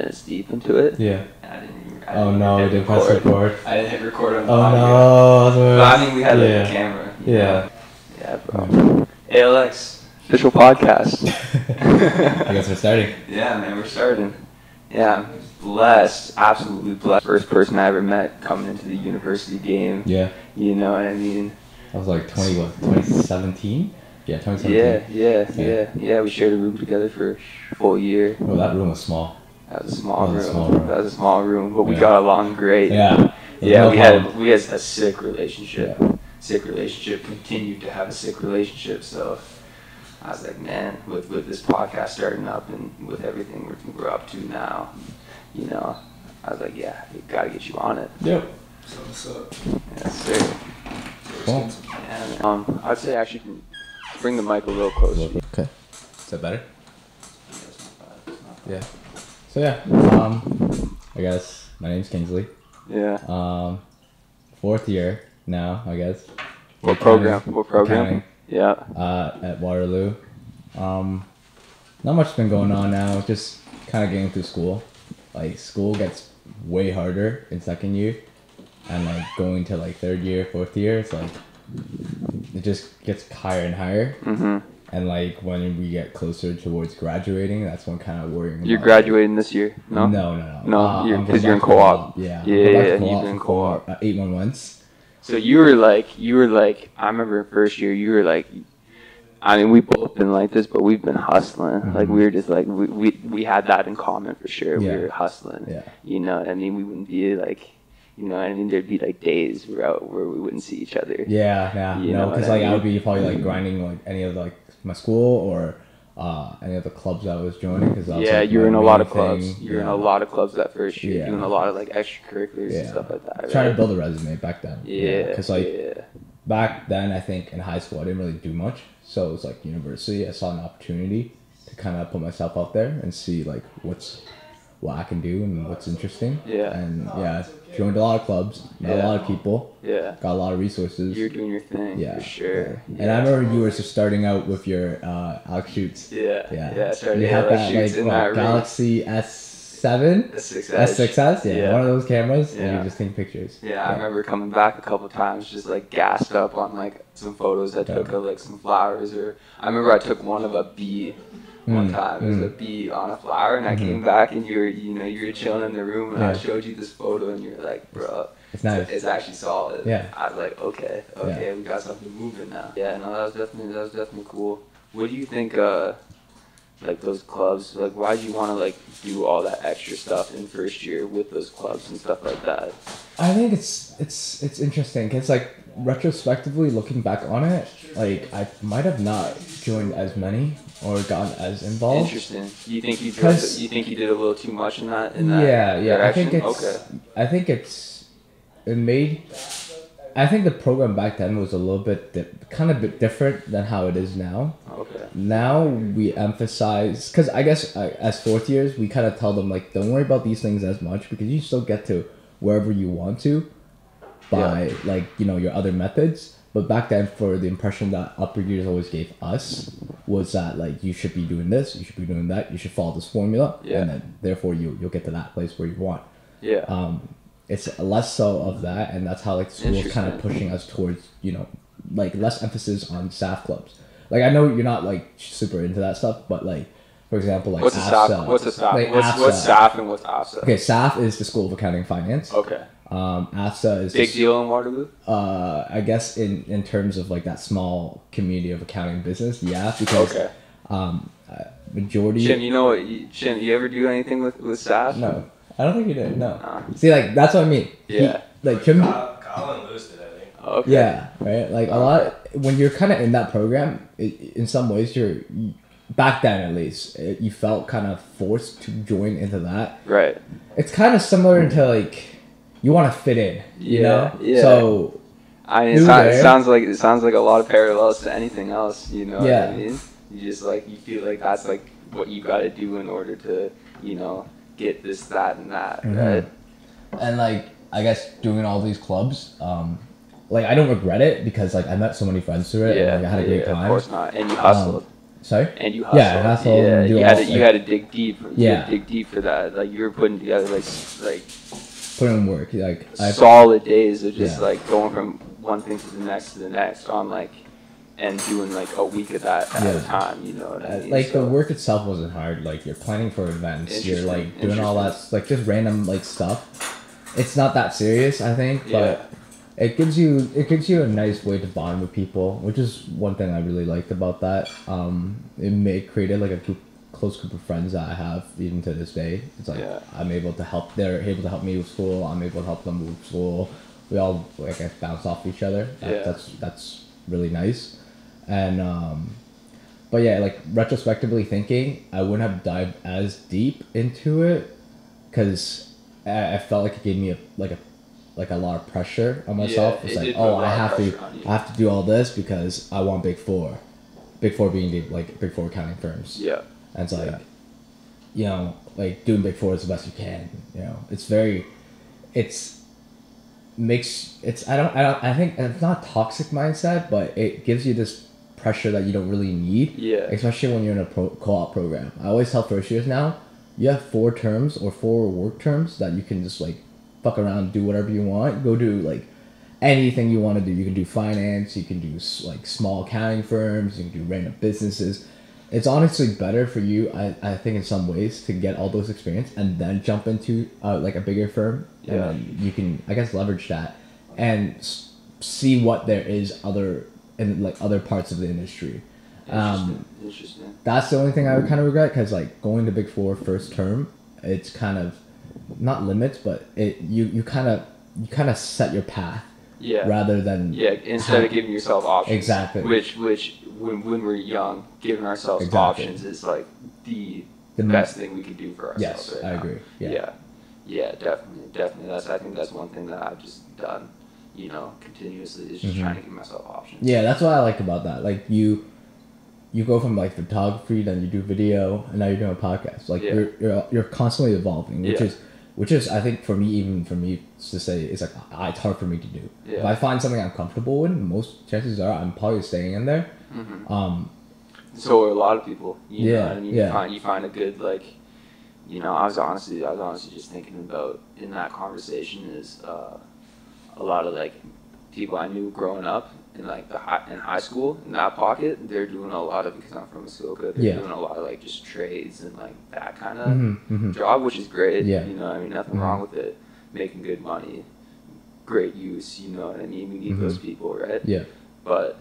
minutes deep into it. Yeah. I didn't I Oh didn't no, they pressed record. I didn't hit record on the Oh no. But I mean, we had yeah. a camera. Yeah. Yeah, bro. ALX official podcast. I guess we're starting. Yeah, man, we're starting. Yeah, blessed, absolutely blessed. First person I ever met coming into the university game. Yeah. You know what I mean? I was like 20 what? 2017. Yeah, 2017. Yeah, yeah, Yeah. yeah, yeah. We shared a room together for a full year. Oh, that room was small. That was a small, That was room. a small room. That was a small room, but we Yeah. got along great. Yeah. Yeah, we problem. had we had a sick relationship. Yeah. Sick relationship. Continued to have a sick relationship. So I was like, man, with with this podcast starting up and with everything we're, we're up to now, you know, I was like, yeah, we gotta get you on it. Yep. So what's up? Yes, sir. Cool. Yeah, um, I'd say actually bring the mic a little closer. Okay. Is that better? Yeah. So yeah, um, I guess my name's Kingsley. Yeah. Um, fourth year now, I guess. What program? Accounting- What program? accounting, Yeah. Uh, at Waterloo. Um, not much has been going on now. Just kind of getting through school. Like school gets way harder in second year, and like going to like third year, fourth year, it's like it just gets higher and higher. Mhm. And like when we get closer towards graduating, that's when kind of worrying. You're graduating this year? No. No, no, no. No, Uh, you're- I'm 'cause going you're in co-op. Yeah. Yeah, yeah, you've co-op been in co-op. uh, eight more months. So you were like, you were like, I remember first year, you were like, I mean, we both been like this, but we've been hustling. Like we were just like, we, we we had that in common for sure. Yeah. We were hustling. Yeah. You know, what I mean, we wouldn't be like, you know, I mean, there'd be like days where out where we wouldn't see each other. Yeah, yeah, You know, because like I mean? would be probably like grinding like any of like my school or uh any of the clubs I was joining because Yeah, you were in a lot of clubs. Thing, You were in a lot of clubs that first year, Yeah. doing a lot of like extracurriculars and stuff like that. Trying to build a resume back then. Yeah, because like yeah, back then I think in high school I didn't really do much, so it was like university. I saw an opportunity to kind of put myself out there and see like what's what I can do and what's interesting. Yeah. and yeah, joined a lot of clubs, met Yeah. a lot of people, yeah. got a lot of resources. You're doing your thing yeah, for sure. yeah. And I remember you were just starting out with your uh, Alex shoots. Yeah, Yeah. yeah. Started you had that like that. Galaxy S7, S6S. S6S, yeah, Yeah. one of those cameras, and Yeah. you just take pictures. Yeah, I remember coming back a couple times, just like gassed up on like some photos I took of like some flowers, or I remember I took one of a bee one Mm, time. It was mm. a bee on a flower, and I Mhm. came back and you were, you know, you were chilling in the room, and I showed you this photo, and you're like, bro, It's nice. it's actually solid. Yeah. I was like, okay, okay, we got something moving now. Yeah, no, that was definitely that was definitely cool. What do you think? uh like those clubs, like why do you want to like do all that extra stuff in first year with those clubs and stuff like that? I think it's it's it's interesting It's like retrospectively looking back on it, like I might have not joined as many or gotten as involved. Interesting. You think you did, 'Cause- you think you did a little too much in that in that yeah, yeah. I think it's okay. I think it's it made. I think the program back then was a little bit di- kind of bit different than how it is now. Okay. now we emphasize because i guess uh, as fourth years we kind of tell them like don't worry about these things as much because you still get to wherever you want to by like you know your other methods but back then for the impression that upper years always gave us was that like you should be doing this you should be doing that you should follow this formula Yeah. and then therefore you you'll get to that place where you want Yeah. um, it's less so of that, and that's how like the school is kind of pushing us towards you know like less emphasis on SAF clubs. Like I know you're not like super into that stuff, but like for example, like what's a AFSA, SAF? What's a SAF? like what's, what's AFSA. SAF and what's AFSA? Okay, SAF is the School of Accounting and Finance. Okay. Um, AFSA is Big just, deal in Waterloo. uh, I guess in in terms of like that small community of accounting business, yeah, because Okay. um, uh, majority. Shin, you know what? You, Shin, you ever do anything with with SAF? no, I don't think you did. No. Nah. See, like that's what I mean. He- Yeah. like Kim. Kyle, Kyle and Lewis did, I think. Okay. Yeah, right. Like a lot when you're kind of in that program. It, in some ways, you're you, back then at least it, you felt kind of forced to join into that. Right. It's kind of similar to like you want to fit in, you Yeah, know. yeah. So I mean, it, it sounds like it sounds like a lot of parallels to anything else. You know what Yeah. I mean? You just like you feel like that's like what you got to do in order to you know get this, that, and that, Mhm. right? and like I guess doing all these clubs, um, like I don't regret it because like I met so many friends through it. Yeah. and, like, I had a great yeah, time. Of course not. And you hustled. Sorry. and you hustle. Yeah, hustle Yeah, you had to you had to dig deep. You Yeah. had to dig deep for that. Like you were putting together like like Put in work. Like I. solid days of just Yeah. like going from one thing to the next to the next on like and doing like a week of that at a time. You know what I Uh, mean? like the work itself wasn't hard. Like you're planning for events, you're like doing all that, like just random like stuff. It's not that serious, I think, Yeah. but it gives you it gives you a nice way to bond with people, which is one thing I really liked about that. Um, it made created like a group, close group of friends that I have even to this day. It's like Yeah. I'm able to help. They're able to help me with school. I'm able to help them with school. We all like I bounce off each other. That, Yeah. That's that's really nice, and um, but yeah, like retrospectively thinking, I wouldn't have dived as deep into it because I, I felt like it gave me a like a like a lot of pressure on myself. Yeah, it's it like, did put a oh, I have to, pressure on you. I have to do all this because I want Big Four, Big Four being the like Big Four accounting firms. yeah. And it's like, Yeah. you know, like doing Big Four is the best you can. You know, it's very, it's makes it's I don't I don't I think it's not toxic mindset, but it gives you this pressure that you don't really need. Yeah. Especially when you're in a pro- co-op program. I always tell first years now, you have four terms or four work terms that you can just like fuck around, do whatever you want. Go do like anything you want to do. You can do finance. You can do like small accounting firms. You can do random businesses. It's honestly better for you, I, I think, in some ways, to get all those experience and then jump into uh, like a bigger firm, Yeah. and you can, I guess, leverage that and s- see what there is other in like other parts of the industry. Um, Interesting. Interesting. that's the only thing I would kind of regret because like going to Big Four first term, it's kind of not limits, but it you you kind of you kind of set your path Yeah. rather than Yeah, instead of giving yourself options. Exactly. Which, which, when, when we're young, giving ourselves Exactly. options is like the, The best thing we can do for ourselves. Yes, right I now. agree. Yeah. yeah, Yeah, definitely, definitely. That's I think that's one thing that I've just done, you know, continuously is just Mhm. trying to give myself options. Yeah, that's what I like about that. Like you, you go from like photography, then you do video, and now you're doing a podcast. Like Yeah. you're, you're you're constantly evolving, which Yeah. is which is I think for me even for me to say it's like uh, it's hard for me to do. If I find something I'm comfortable with, most chances are I'm probably staying in there. hmm Um, So are a lot of people. You Yeah, know I mean? yeah. You find you find a good like you know, I was honestly I was honestly just thinking about in that conversation is uh, a lot of like people I knew growing up in like the high, in high school in that pocket, they're doing a lot of because I'm from Muskoka, they're Yeah. doing a lot of like just trades and like that kind of mhm, mhm. job, which is great. Yeah. You know, I mean nothing Mhm. wrong with it. Making good money, great use, you know what I mean? We need those people, right? Yeah. but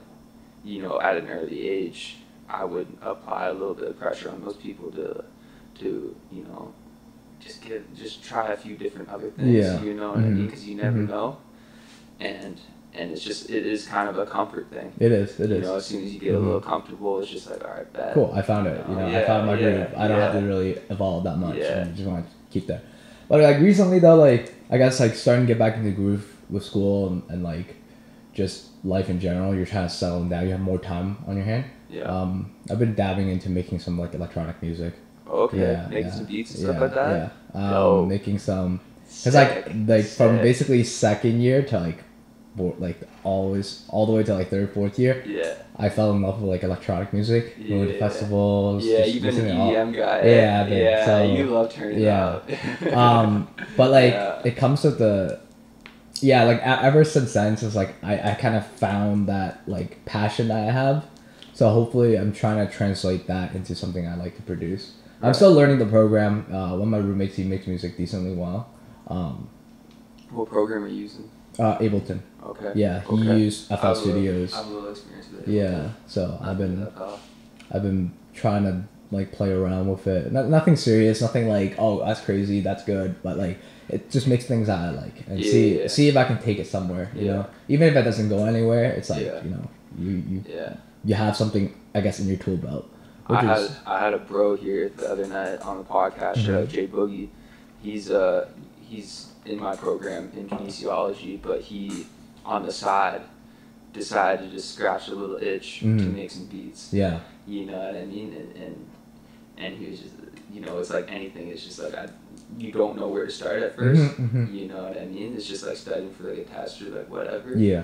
you know at an early age i would apply a little bit of pressure on those people to to you know just get just try a few different other things Yeah. you know what i mean because you never Mhm. know and and it's just it is kind of a comfort thing It is. It you is. know as soon as you get a Mhm. little comfortable it's just like all right bet Cool. I found it. You know, I found my yeah, groove. I don't have to really evolve that much. Yeah. I just want to keep that. But like recently though, like I guess like starting to get back into the groove with school and, and like just life in general. You're trying to settle down. You have more time on your hand. yeah Um, I've been dabbing into making some like electronic music. okay Yeah, making yeah, some beats and yeah, stuff like that Yeah. Um, making some. Cause like like from basically second year to like, like always all the way to like third fourth year. yeah I fell in love with like electronic music, going to festivals. yeah you've been an listening to all- EDM guy Yeah, I've yeah So- you love turning yeah. um, but like Yeah. it comes with the, yeah, like ever since then, since like I, I kind of found that like passion that I have, so hopefully I'm trying to translate that into something I like to produce. I'm still learning the program. Uh, one of my roommates he makes music decently well. Um, what program are you using uh, Ableton. Okay. Yeah, he Okay. used I FL have a- Studios. I have a little experience with it. Yeah, so I've been uh, I've been trying to like play around with it. No, nothing serious, nothing like oh that's crazy, that's good, but like it just makes things that I like and see Yeah. see if I can take it somewhere. You Yeah. know, even if it doesn't go anywhere, it's like Yeah. you know you you yeah. you have something I guess in your tool belt. I had I had a bro here the other night on the podcast. Out Mhm. Jay Boogie. He's uh he's in my program in kinesiology, but he on the side decided to just scratch a little itch to Mhm. make some beats. yeah You know what I mean? And and, and he was just you know it's like anything. It's just like I, you don't know where to start at 1st Mhm, mhm. You know what I mean? It's just like studying for like a test or like whatever. yeah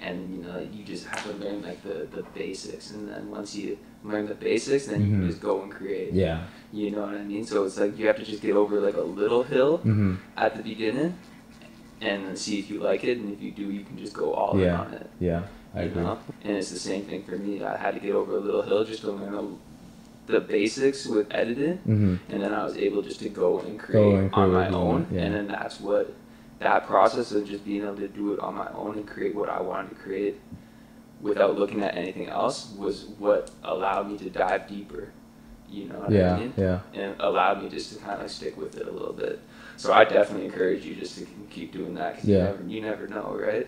and you know you just have to learn like the, the basics and then once you learn the basics then you Mhm. can just go and create Yeah. you know what i mean so it's like you have to just get over like a little hill Mm-hmm. at the beginning and then see if you like it and if you do you can just go all in Yeah. on it Yeah. I you agree. know? and it's the same thing for me i had to get over a little hill just to learn the, the basics with editing Mm-hmm. and then I was able just to go and create and on my own, yeah. and then that's what that process of just being able to do it on my own and create what I wanted to create without looking at anything else was what allowed me to dive deeper. You know what I mean? Yeah. And allowed me just to kind of stick with it a little bit. So I definitely encourage you just to keep doing that because Yeah. you never you never know, right?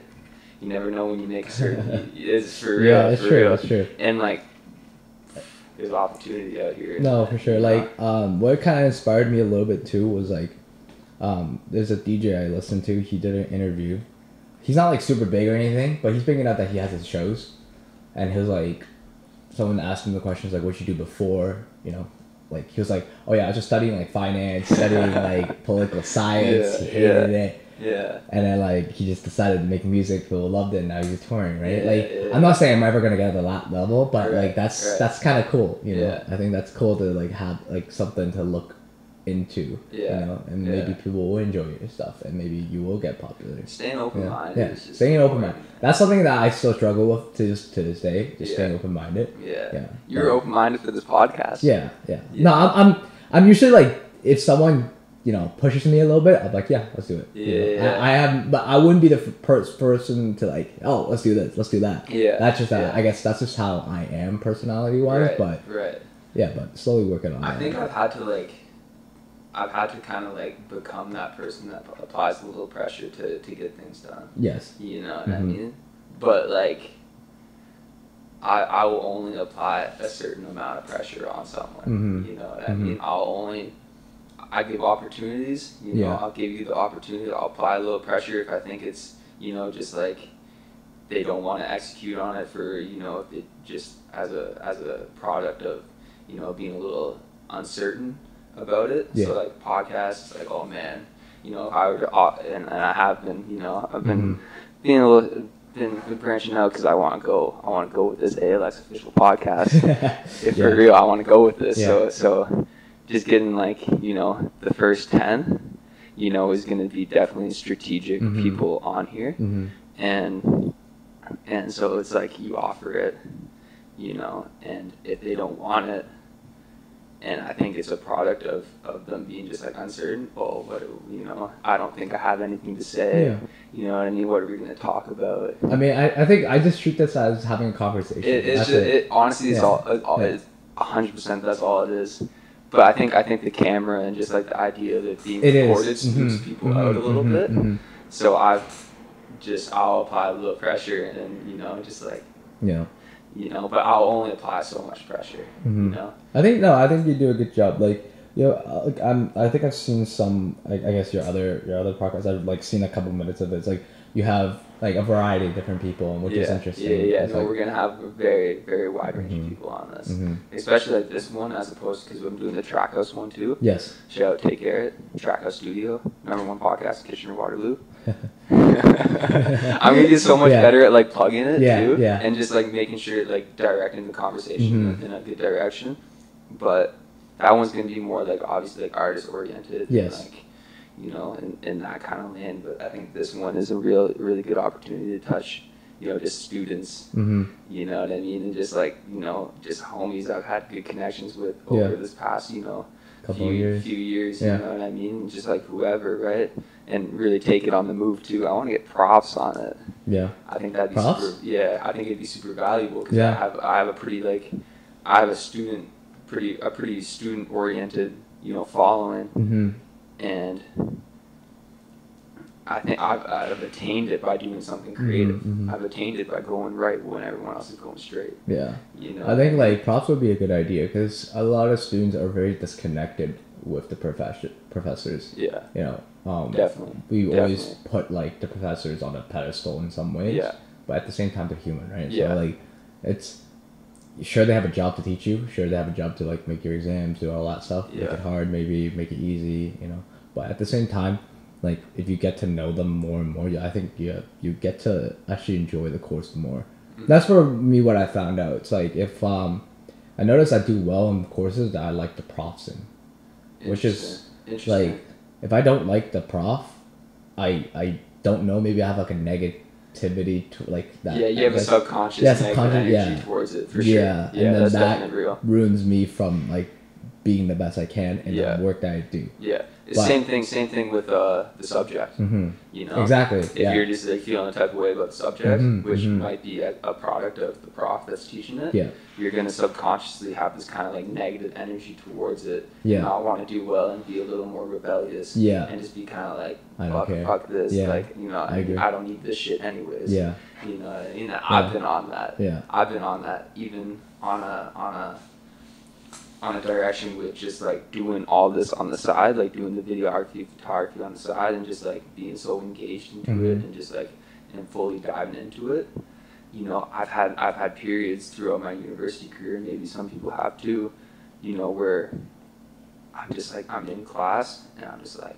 You never know when you make a certain. it's for real. Yeah. It's for true. real. It's true. And like, there's opportunity out here. No, for sure. Like, um, what kind of inspired me a little bit too was like, um, there's a DJ I listened to. He did an interview. He's not like super big or anything, but he's big enough that he has his shows, and he was like, someone asked him the questions like, "What you do before?" You know, like he was like, "Oh yeah, I was just studying like finance, studying like political science." Yeah, he hated yeah. it. yeah. And then like he just decided to make music. People loved it. And now he's touring, right? Yeah, like yeah. I'm not saying I'm ever gonna get to that level, but Right, like that's right. that's kind of cool. You know, Yeah. I think that's cool to like have like something to look into. Yeah, You know, and yeah. maybe people will enjoy your stuff, and maybe you will get popular. Staying open Yeah, minded. yeah. Staying open minded. That's something that I still struggle with to this to this day. Just Yeah. staying open minded. Yeah. Yeah. You're Yeah. open minded for this podcast. Yeah, yeah. Yeah. No, I'm, I'm I'm usually like if someone you know pushes me a little bit, I'm like, yeah, let's do it. You know, Yeah. I, I have, but I wouldn't be the first person to like, oh, let's do this, let's do that. Yeah. That's just yeah. I guess that's just how I am personality wise. Right, But right. yeah, but slowly working on it. I that. think I've had to like, I've had to kind of like become that person that applies a little pressure to to get things done. yes. You know what I Mhm. mean? But like, I I will only apply a certain amount of pressure on someone. Mhm. You know what I Mhm. mean? I'll only. I give opportunities, you know. Yeah. I'll give you the opportunity. I'll apply a little pressure if I think it's, you know, just like they don't want to execute on it for, you know, if it just as a as a product of, you know, being a little uncertain about it. Yeah. So like podcasts, like oh man, you know, if I were to, uh, and, and I have been, you know, I've been Mhm. being a little been, been branching out because I want to go. I want to go with this ALX official podcast. if Yeah. for real, I want to go with this. Yeah. So so, just getting like you know the first ten, you know, is going to be definitely strategic Mhm. people on here, hmm and and so it's like you offer it, you know, and if they don't want it. And I think it's a product of, of them being just like uncertain. Oh, what you know? I don't think I have anything to say. Yeah. You know what I mean? What are we gonna talk about? I mean, I, I think I just treat this as having a conversation. It, it's just, it. honestly, it's Yeah. all, it, all Yeah. it's hundred percent. That's all it is. But I think I think the camera and just like the idea of it being It recorded spooks Mhm, people mhm, out a little mhm, bit. mhm. So I've just I'll apply a little pressure and you know just like Yeah. you know, but I'll only apply so much pressure. You Mhm. know. I think no, I think you do a good job. Like you know, uh, like I'm, I think I've seen some. I, I guess your other your other podcasts. I've like seen a couple minutes of it. It's like you have like a variety of different people, which yeah, is interesting. Yeah, yeah. It's No, like- we're gonna have a very, very wide range Mhm. of people on this, Mhm. especially like this one, as opposed because I'm doing the Trackhouse one too. Yes. Shout out, take care, it Trackhouse Studio, number one podcast Kitchener Waterloo. I'm gonna get so much Yeah. better at like plugging it Yeah, too, yeah. and just like making sure like directing the conversation Mhm. in a good direction. But that one's gonna be more like obviously like artist oriented, Yes. like you know, in, in that kind of land. But I think this one is a real really good opportunity to touch, you know, just students. Mm-hmm. You know what I mean? And just like you know, just homies I've had good connections with over Yeah. this past you know Couple few years. few years. Yeah. You know what I mean? Just like whoever, right? And really take it on the move too. I want to get props on it. Yeah. I think that'd be Props? super. Yeah, I think it'd be super valuable because Yeah. I have I have a pretty like I have a student pretty a pretty student oriented you know following Mm-hmm. and. I think I've, I've attained it by doing something creative. Mhm, mhm. I've attained it by going right when everyone else is going straight. Yeah. You know. I think like props would be a good idea because a lot of students are very disconnected with the professor professors. Yeah, You know, um, definitely. we always put like the professors on a pedestal in some ways. Yeah. But at the same time, they're human, right? Yeah. So like, it's sure they have a job to teach you. Sure they have a job to like make your exams, do all that stuff. Make it hard, maybe make it easy. You know. But at the same time, like if you get to know them more and more, you- I think you you get to actually enjoy the course more. That's for me what I found out. It's like if um, I notice I do well in courses that I like the profs in. Which is, Like if I don't like the prof, I I don't know. Maybe I have like a negativity to like that. yeah, you have a subconscious Yeah, subconscious- energy yeah. towards it for yeah, sure. Yeah, and then that's that ruins me from like being the best I can in Yeah. the work that I do. Yeah, But- same thing. Same thing with uh, the subject. hmm You know, Exactly. if yeah. you're just like feeling a type of way about the subject, Mhm, which mhm. might be a, a product of the prof that's teaching it, Yeah. you're gonna subconsciously have this kind of like negative energy towards it. Yeah. Not want to do well and be a little more rebellious. Yeah. And just be kind of like, I don't fuck, care. fuck this. Yeah. Like, you know, I agree. I don't need this shit anyways. Yeah. You know, what I mean, I've been on that. Yeah. I've been on that even on a on a on a direction with just like doing all this on the side, like doing the videography, photography on the side, and just like being so engaged into it Mhm. and just like and fully diving into it. You know, I've had I've had periods throughout my university career, maybe some people have too. You know, where I'm just like I'm in class and I'm just like.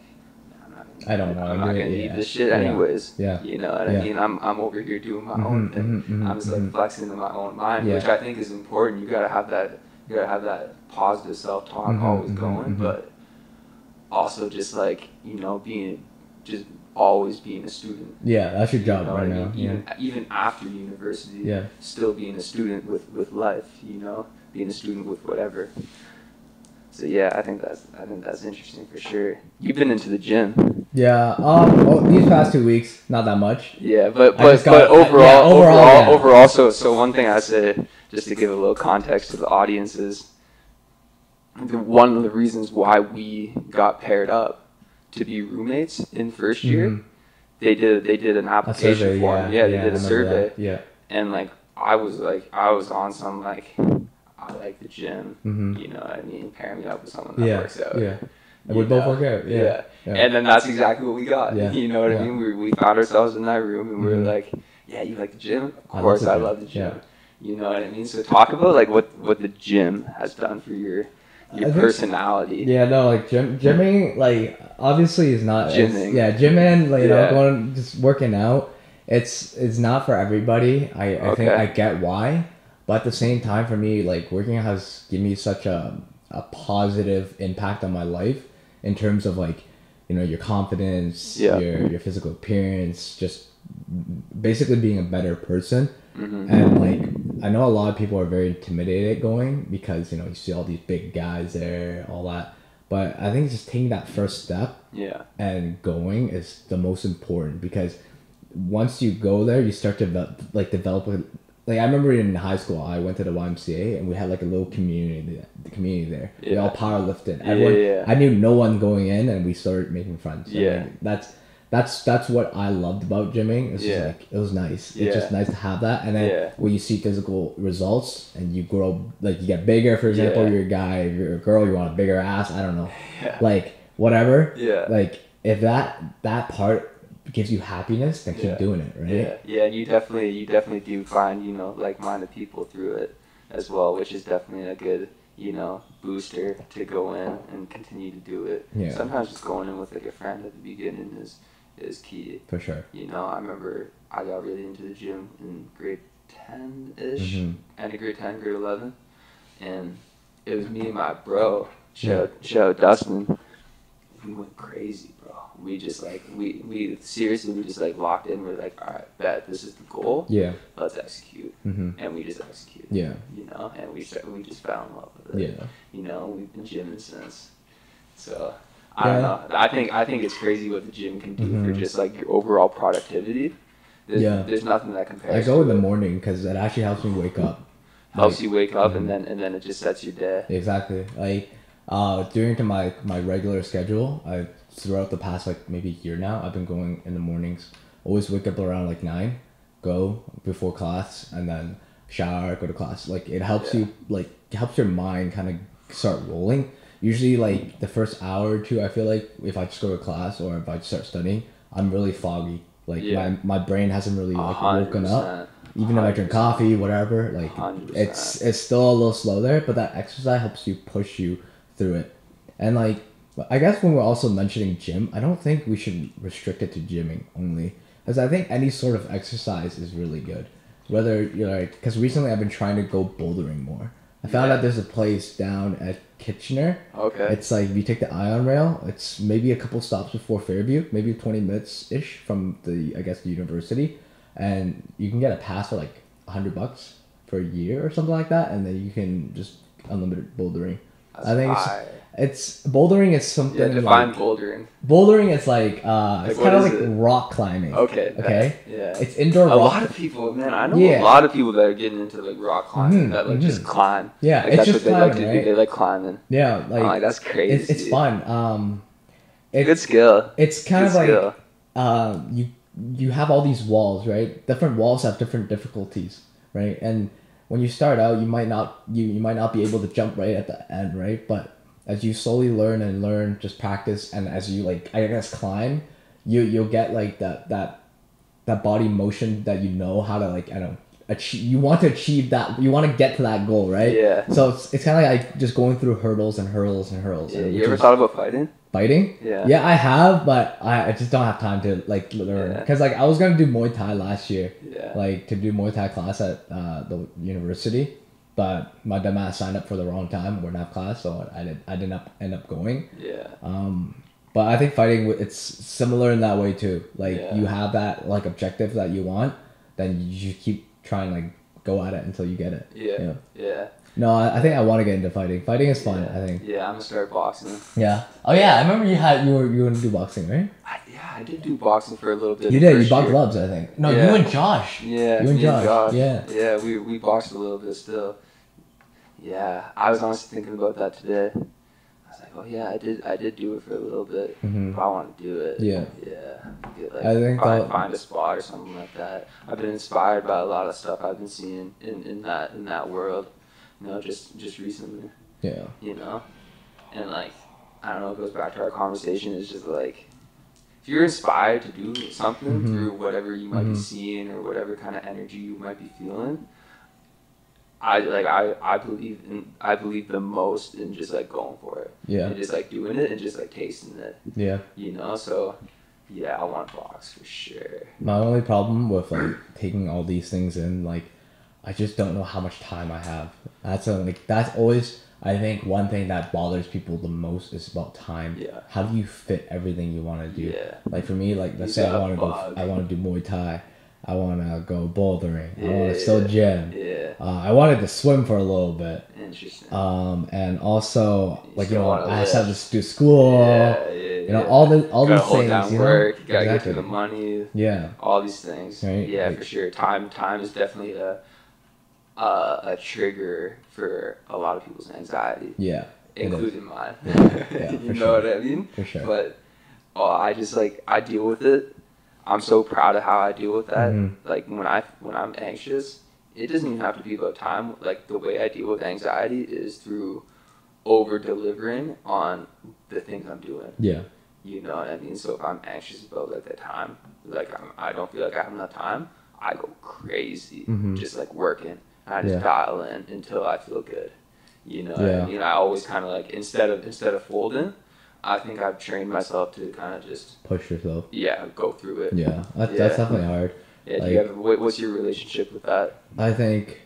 I'm not gonna, I don't know. I'm not gonna it, need yeah. this shit Yeah. anyways. Yeah. You know what Yeah. I mean? I'm I'm over here doing my Mhm, own thing. mhm, mhm, I'm just like mhm. flexing in my own mind, which I think is important. You gotta have that. You gotta have that positive self talk Mhm, always mhm, going, mhm. but also just like you know being just always being a student. Yeah, that's your You job know right now. mean? Yeah. Even even after university, Yeah. still being a student with with life. You know, being a student with whatever. So yeah, I think that's I think that's interesting for sure. You've been into the gym. Yeah. Um. Well, these past two weeks, not that much. Yeah, but but, just but got- overall, yeah, overall, overall, yeah. overall, so so one thing I say, just to give a little context to the audience is, the, one of the reasons why we got paired up to be roommates in first year, Mhm. they did they did an application survey. form. Yeah. Yeah, they did a survey, that. Yeah. and like I was like I was on some like I like the gym, Mhm. you know what I mean, pair me up with someone that works out. Yeah. And we both work out. Yeah. Yeah. Yeah. And then that's exactly what we got. Yeah. You know what Yeah. I mean? We, we found ourselves in that room and we were mm-hmm. like, yeah, you like the gym? Of I love course, the I gym. love the gym. Yeah. You know what I mean? So talk about like what, what the gym has done for your your I think- personality. Yeah, no, like gym, gymming, like obviously is not. it's- Gymming. Yeah, gymming, like you know, going just working out. It's it's not for everybody. I I think I get why, but at the same time, for me, like working out has given me such a a positive impact on my life in terms of like, you know, your confidence, Yeah. your your physical appearance, just basically being a better person. hmm And like, I know a lot of people are very intimidated going because you know you see all these big guys there, all that. But I think just taking that first step Yeah. and going is the most important because once you go there, you start to develop, like develop. Like I remember in high school, I went to the YMCA and we had like a little community, the community there. We all Yeah. powerlifted. Yeah, Everyone, yeah. I knew no one going in, and we started making friends. And, Yeah. like, that's that's that's what I loved about gymming. It's Yeah. just like it was nice. Yeah. It's just nice to have that, and then Yeah. when you see physical results and you grow, like you get bigger. For example, Yeah. you're a guy, you're a girl, you want a bigger ass. I don't know, Yeah. like whatever. Yeah. Like if that that part gives you happiness, then keep Yeah. doing it, right? Yeah, yeah, and you definitely you definitely do find you know like-minded people through it as well, which is definitely a good you know booster to go in and continue to do it. Yeah. Sometimes just going in with like a friend at the beginning is is key. For sure. You know, I remember I got really into the gym in grade ten ish, Mhm. end of grade ten, grade eleven, and it was me and my bro, shout shout out Dustin. We went crazy, bro. We just like we we seriously we just like locked in. We're like, all right, bet this is the goal. Yeah. Let's execute, hmm and we just execute. Yeah. You know, and we start, we just fell in love with it Yeah. you know, we've been gymming since. So I don't know. I think I think it's crazy what the gym can do for Mhm. just like your overall productivity. There's, Yeah. there's nothing that compares. I go in the morning because it actually helps me wake up. Helps Like, you wake up and Mhm. then and then it just sets your day. Exactly. Like uh during to my my regular schedule, I throughout the past like maybe year now, I've been going in the mornings. Always wake up around like nine, go before class, and then shower, go to class. Like it helps Yeah. you like helps your mind kind of start rolling. Usually like the first hour or two, I feel like if I just go to class or if I just start studying, I'm really foggy. Like Yeah. my my brain hasn't really like woken up even if I drink coffee, whatever, like 100%. it's it's still a little slow there, but that exercise helps you push you through it. And like But I guess when we're also mentioning gym, I don't think we should restrict it to gymming only, because I think any sort of exercise is really good. Whether you're like, because recently I've been trying to go bouldering more. I found Yeah. out there's a place down at Kitchener. Okay. It's like if you take the Ion Rail, it's maybe a couple stops before Fairview, maybe twenty minutes ish from the I guess the university, and you can get a pass for like hundred bucks for a year or something like that, and then you can just unlimited bouldering. That's I think it's, it's bouldering is something yeah, define like bouldering. bouldering is like uh it's kind of like it? rock climbing. Okay. Okay. yeah. It's indoor a rock. lot of people, man. I know Yeah. a lot of people that are getting into like rock climbing Mhm, that like mhm. just climb. Yeah, like, it's that's just what they like to climbing, do. right? They like climbing. yeah, Like, like like that's crazy. it's it's fun. Um, it, Good skill. it's kind Good of like skill. um, you you have all these walls, right? Different walls have different difficulties, right? And when you start out, you might not you, you might not be able to jump right at the end, right? But as you slowly learn and learn, just practice, and as you like, I guess climb, you you'll get like that that that body motion that you know how to like I don't achieve. You want to achieve that. You want to get to that goal, right? Yeah. So it's, it's kind of like just going through hurdles and hurdles and hurdles. Yeah, and you ever thought about fighting? Fighting? Yeah. Yeah, I have, but I, I just don't have time to like learn. Yeah. Because like I was gonna do Muay Thai last year, Yeah. like to do Muay Thai class at uh, the university, but my dumbass signed up for the wrong time. We're not class, so I did I didn't up, end up going. yeah. Um, but I think fighting it's similar in that way too. Like Yeah. you have that like objective that you want, then you just keep trying like go at it until you get it. Yeah. Yeah. Yeah. No, I, I think I want to get into fighting. Fighting is fun. yeah. I think. Yeah, I'm gonna start boxing. Yeah. Oh yeah, I remember you had you were you were gonna do boxing, right? I, yeah, I did do boxing for a little bit. You did. You bought year. gloves, I think. No, Yeah. you and Josh. Yeah, You and me Josh, yeah. yeah. We we boxed a little bit still. Yeah, I was honestly thinking about that today. I was like, oh yeah, I did I did do it for a little bit. Mhm. If I want to do it. Yeah. Yeah. Get, like, I think find, find a spot or something like that. I've been inspired by a lot of stuff I've been seeing in, in that in that world. Know, just just recently. Yeah. you know? And like, I don't know, it goes back to our conversation. It's just like, if you're inspired to do something Mhm. through whatever you might Mhm. be seeing or whatever kind of energy you might be feeling, I like I, I believe in I believe the most in just like going for it Yeah. and just like doing it and just like tasting it, Yeah. you know. So yeah, I want box for sure. My only problem with like taking all these things in, like, I just don't know how much time I have. That's a, like that's always I think one thing that bothers people the most is about time. Yeah. How do you fit everything you want to do? Yeah. Like for me, like let's You say I want to go. I want to do Muay Thai, I want to go bouldering, yeah, I want to still gym. Yeah, Uh, I wanted to swim for a little bit. interesting. Um, and also You like you know I just have to do school. yeah, yeah, You know yeah. all the all gotta these hold things. down you work. Gotta exactly. get to the money. Yeah. all these things. Right, Yeah, like- for sure. Time time is definitely a uh, a trigger for a lot of people's anxiety, Yeah. Including mine. Yeah, you know sure. what I mean? For sure. But oh, I just like I deal with it. I'm so proud of how I deal with that. Mhm. Like when I when I'm anxious, it doesn't even have to be about time. Like the way I deal with anxiety is through over delivering on the things I'm doing. Yeah. You know what I mean? So if I'm anxious about like the time, like I'm, I don't feel like I have enough time, I go crazy, Mhm. just like working. And I just Yeah. dial in until I feel good. You know, Yeah. I mean, I always kind of like instead of instead of folding, I think I've trained myself to kind of just Push yourself. yeah go through it. Yeah. That, Yeah. That's definitely hard. Yeah. do you have what, what's your relationship with that? I think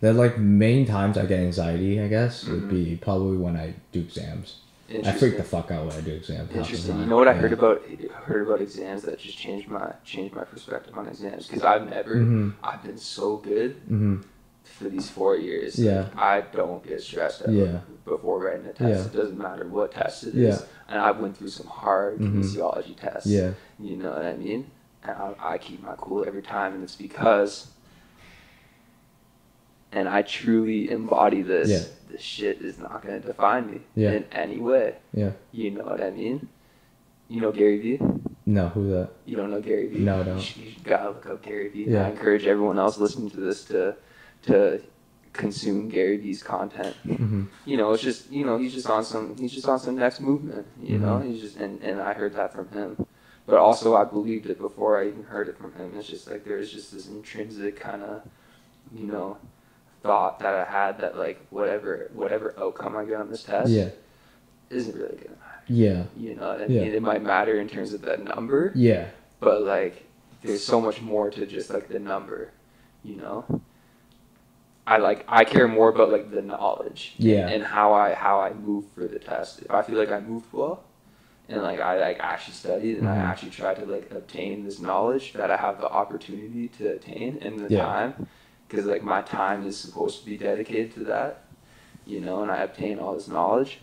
the like main times I get anxiety, I guess, would Mhm. be probably when I do exams. I freak the fuck out when I do exams. Interesting. You know what I Yeah. heard about heard about exams that just changed my changed my perspective on exams because I've never Mhm. I've been so good Mhm. For these four years. Yeah. Like, I don't get stressed out Yeah. before writing a test. Yeah. It doesn't matter what test it is. Yeah. And I went through some hard Mhm. kinesiology tests. Yeah. You know what I mean? And I, I keep my cool every time, and it's because, and I truly embody this. Yeah. This shit is not going to define me Yeah. in any way. Yeah. You know what I mean? You know Gary Vee? No, who that? You don't know Gary Vee? No, I don't. You, you gotta look up Gary Vee. Yeah. I encourage everyone else listening to this to to consume Gary Vee's content. Mm-hmm. You know, it's just you know he's just on some he's just on some next movement. You know, Mhm. he's just and and I heard that from him. But also, I believed it before I even heard it from him. It's just like there's just this intrinsic kind of, you know, thought that I had that like whatever whatever outcome I get on this test Yeah. isn't really gonna matter. Yeah. You know, and Yeah. it might matter in terms of that number, Yeah. but like there's so much more to just like the number, you know. I like I care more about like the knowledge Yeah. and how I how I move for the test. If I feel like I moved well and like I like actually studied and I Mhm. actually tried to like obtain this knowledge that I have the opportunity to attain in the Yeah. time because like my time is supposed to be dedicated to that, you know, and I obtain all this knowledge,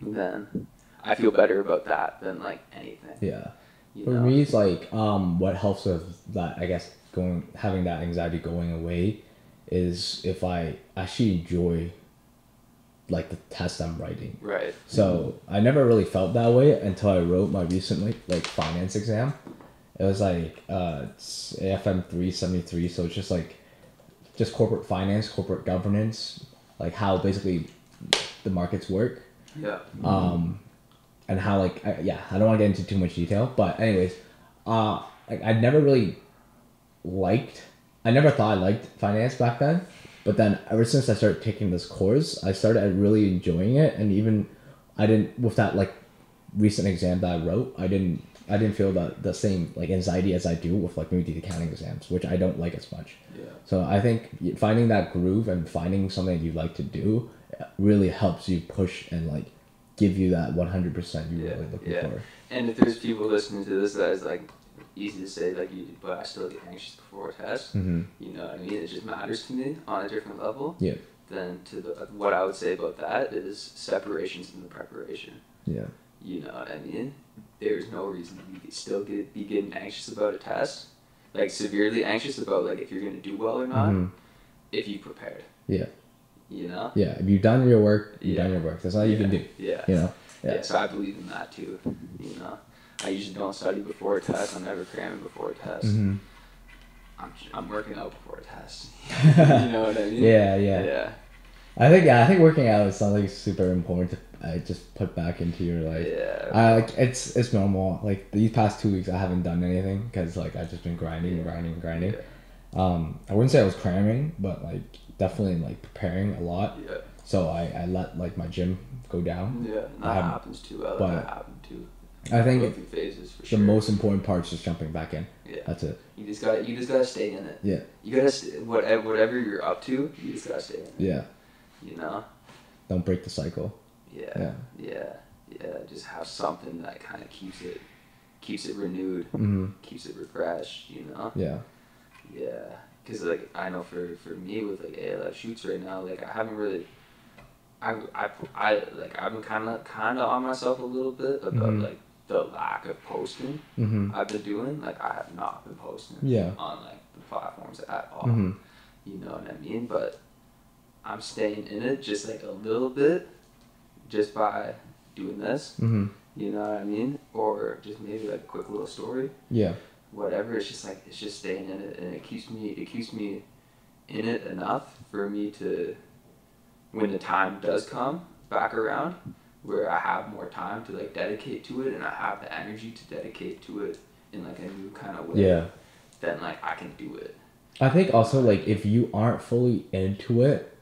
then I feel better about that than like anything. Yeah. You For know? me, it's like um, what helps with that. I guess going having that anxiety going away is if I actually enjoy like the test I'm writing. Right. So I never really felt that way until I wrote my recently like finance exam. It was like uh, it's AFM three seventy three. So it's just like just corporate finance, corporate governance, like how basically the markets work Yeah. um, and how like I, yeah, I don't want to get into too much detail, but anyways, uh, like I never really liked, I never thought I liked finance back then, but then ever since I started taking this course, I started really enjoying it, and even I didn't with that like recent exam that I wrote, I didn't. I didn't feel the, the same like anxiety as I do with like maybe the accounting exams, which I don't like as much. Yeah. So I think finding that groove and finding something you like to do uh, really helps you push and like give you that one hundred percent you're Yeah, really looking yeah. for. And if there's people listening to this that is like easy to say like you, but I still get anxious before a test. Mm-hmm. You know what I mean? It just matters to me on a different level. Yeah. Then to the what I would say about that is separations in the preparation. Yeah. You know what I mean? There's no reason you could still get be getting anxious about a test, like severely anxious about like if you're gonna do well or not, Mhm. if you prepared. Yeah. You know. Yeah. If you've done your work, you've Yeah. done your work. That's all you can do. Yeah. You know. Yeah. Yeah. So I believe in that too. You know, I usually don't study before a test. I'm never cramming before a test. Mm-hmm. I'm, I'm working out before a test. you know what I mean? Yeah, yeah. Yeah. I think yeah, I think working out is something super important to uh, just put back into your life. Yeah. I like it's it's normal. Like these past two weeks, I haven't done anything because like I've just been grinding, grinding, grinding. Yeah. Um, I wouldn't say I was cramming, but like definitely like preparing a lot. Yeah. So I, I let like my gym go down. Yeah. That happens too. Let but that happen too. I think phases for the sure. most important part is just jumping back in. Yeah. That's it. You just got to you just gotta stay in it. Yeah. You gotta st- whatever whatever you're up to, you just gotta stay in it. Yeah. You know. Don't break the cycle. Yeah. Yeah. Yeah. Yeah. Just have something that kind of keeps it keeps it renewed, Mm-hmm. keeps it refreshed. You know. Yeah. Yeah, because like I know for for me with like ALX shoots right now, like I haven't really. I, I, I like I've been kind of kind of on myself a little bit about Mhm. like the lack of posting Mm-hmm. I've been doing. Like I have not been posting Yeah. on like the platforms at all. Mm-hmm. You know what I mean? But I'm staying in it just like a little bit, just by doing this. Mm-hmm. You know what I mean? Or just maybe like a quick little story Yeah. whatever. It's just like it's just staying in it, and it keeps me it keeps me in it enough for me to when the time does come back around where I have more time to like dedicate to it and I have the energy to dedicate to it in like a new kind of way. Yeah. Then like I can do it. I think also like if you aren't fully into it,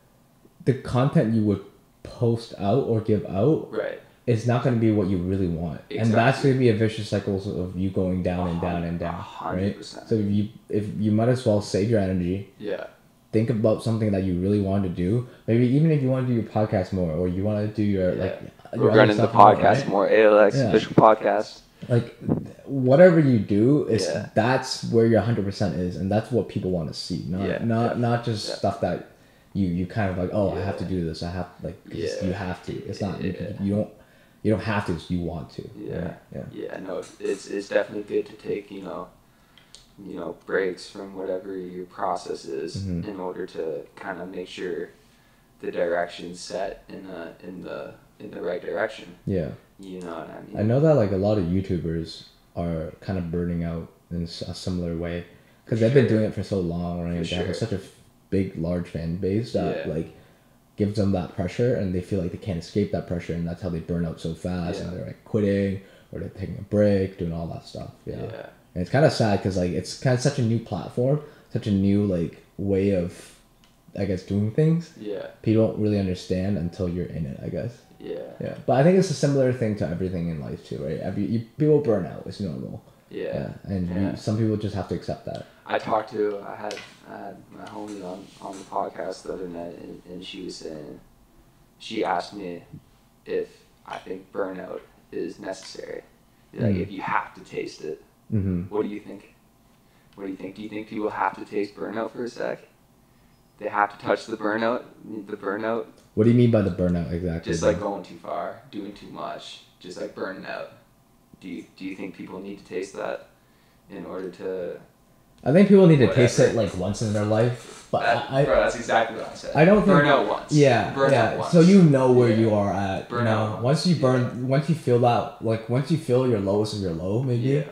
the content you would post out or give out Right. is not going to be what you really want, and that's going to be a vicious cycle of you going down and down and down, hundred right? So if you if you might as well save your energy, Yeah. think about something that you really want to do. Maybe even if you want to do your podcast more, or you want to do your Yeah. like your We're other running the podcast right? more, ALX Yeah. official podcast. like whatever you do is Yeah. that's where your 100% is and that's what people want to see not Yeah, not not just stuff that you you kind of like oh i have to do this i have like you have to it's not you, you don't you don't have to you want to Yeah. right? yeah Yeah, no, it's- it's it's definitely good to take you know, you know, breaks from whatever your process is Mhm. in order to kind of make sure the direction set in the in the in the right direction. yeah You know what I mean? i know that like a lot of youtubers are kind of burning out in a similar way because they've been doing it for so long right For they have such a big large fan base that Yeah. like gives them that pressure and they feel like they can't escape that pressure and that's how they burn out so fast and they're like quitting or they're taking a break doing all that stuff yeah, Yeah. and it's kind of sad because like it's kind of such a new platform such a new like way of i guess doing things Yeah. people don't really understand until you're in it i guess Yeah. Yeah, but I think it's a similar thing to everything in life too, right? Every you, people burn out. It's normal. Yeah. Yeah, and Yeah. You, some people just have to accept that. I talked to I had I had my homie on, on the podcast the other night and, and she was saying she asked me if I think burnout is necessary. Like Mm. if you have to taste it. Mm-hmm. What do you think? What do you think? Do you think people have to taste burnout for a sec? They have to touch the burnout the burnout? What do you mean by the burnout exactly? Just like going too far, doing too much, just like burning out. Do you do you think people need to taste that in order to I think people need to taste it like once in their life, but That- I, bro, that's exactly what I said. I don't think- burn out once. yeah, burn yeah. out once. So you know where Yeah. you are at. Burn you know, once, once you burn, yeah. once you feel that, like once you feel your lowest of your low, maybe yeah,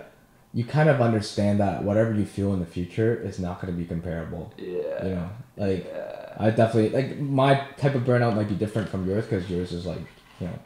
you kind of understand that whatever you feel in the future is not going to be comparable. yeah, You know, like yeah, I definitely like my type of burnout might be different from yours because yours is like you know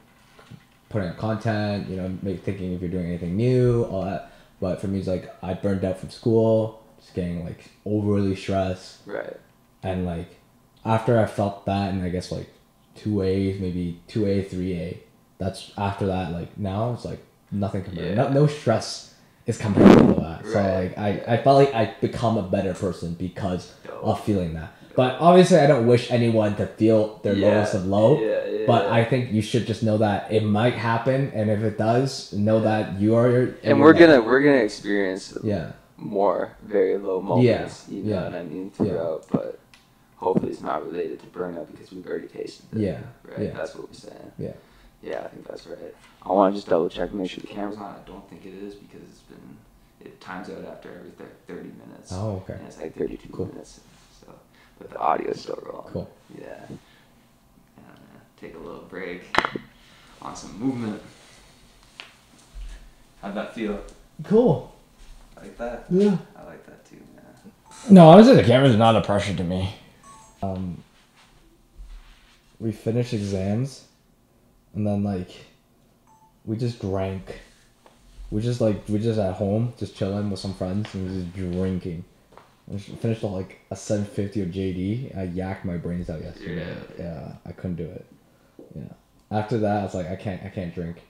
putting out content, you know, make, thinking if you're doing anything new, all that. But for me, it's like I burned out from school, just getting like overly stressed, right, and like after I felt that, and I guess like two A's, maybe two A, three A. That's after that. Like now, it's like nothing compared. No, Yeah. no stress is comparable to that. So Right. like I, I felt like I become a better person because Dope. of feeling that. But obviously, I don't wish anyone to feel their Yeah, lowest of low. Yeah, yeah, But. I think you should just know that it might happen, and if it does, know that you are your. and we're gonna we're gonna experience Yeah. more very low moments. you know yeah, what I mean throughout, but hopefully it's not related to burnout because we've already tasted it. Yeah, right. yeah. That's what we're saying. Yeah. Yeah, I think that's right. I want to just double check, make sure the camera's on. I don't think it is because it's been it times out after every thir- thirty minutes. Oh, okay. And it's like thirty-two Cool. minutes. So, but the audio's still rolling. Cool. Yeah. And I'm gonna take a little break on some movement. How'd that feel? Cool. Like that? Yeah. I like that too, man. No, honestly, the camera's not a pressure to me. Um, we finished exams, and then like, we just drank. We just like we just at home, just chilling with some friends and just drinking. We just finished like a seven fifty of JD. I yacked my brains out yesterday. Yeah. Yeah, I couldn't do it. Yeah. After that, I was like, I can't, I can't drink.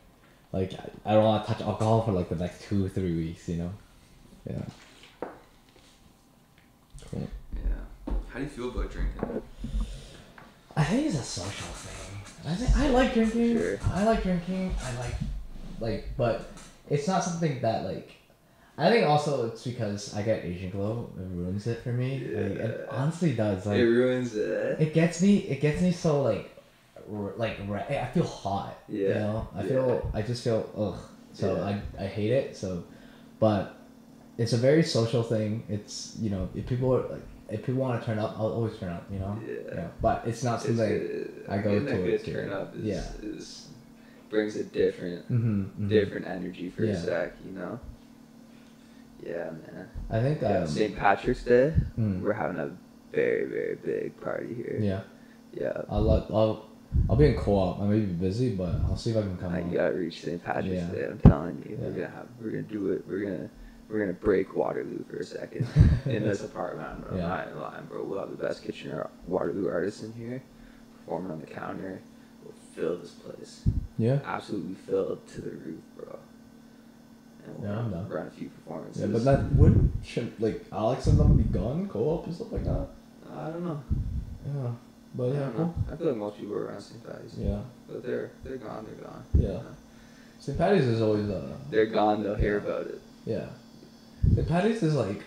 Like, I- I don't want to touch alcohol for like the next two, three weeks. You know. Yeah. Cool. Yeah. How do you feel about drinking? I think it's a social thing. I think I like drinking. Sure. I like drinking. I like, like, but it's not something that like. I think also it's because I get Asian glow. It ruins it for me. Like, it Yeah. honestly does. Like it ruins it. it gets me. It gets me so like, r- like I feel hot. Yeah. You know. I Yeah. feel. I just feel ugh. So Yeah. I I hate it. So, but it's a very social thing. It's you know if people are like if people want to turn up, I'll always turn up. You know. Yeah. But it's not It's something. good. I go to. it. turn up is, Yeah. is brings a different Mm-hmm, different energy for Yeah. a sec, you know. Yeah, man. I think Yeah, um, St. Patrick's Day, mm, we're having a very very big party here. yeah. Yeah. I'll let I'll I'll be in co-op. I may be busy, but I'll see if I can come. I out. gotta reach St. Patrick's Yeah. Day. I'm telling you, we're gonna have, we're gonna do it. We're gonna, we're gonna break Waterloo for a second in this apartment. I'm not lying, bro. We'll have the best Kitchener Waterloo artists in here, performing on the counter. We'll fill this place, Yeah. absolutely filled to the roof, bro. And we'll Yeah, I'm run a few performances. Yeah, but that wouldn't should like Alex and them be gone co-op and stuff like that. I don't know. Yeah. But I yeah, don't cool. know. I feel like most people are around St. Patty's, Yeah. but they're they're gone. They're gone. Yeah. St. Patty's is always uh They're gone. They'll hear about it. yeah. St. Patty's is like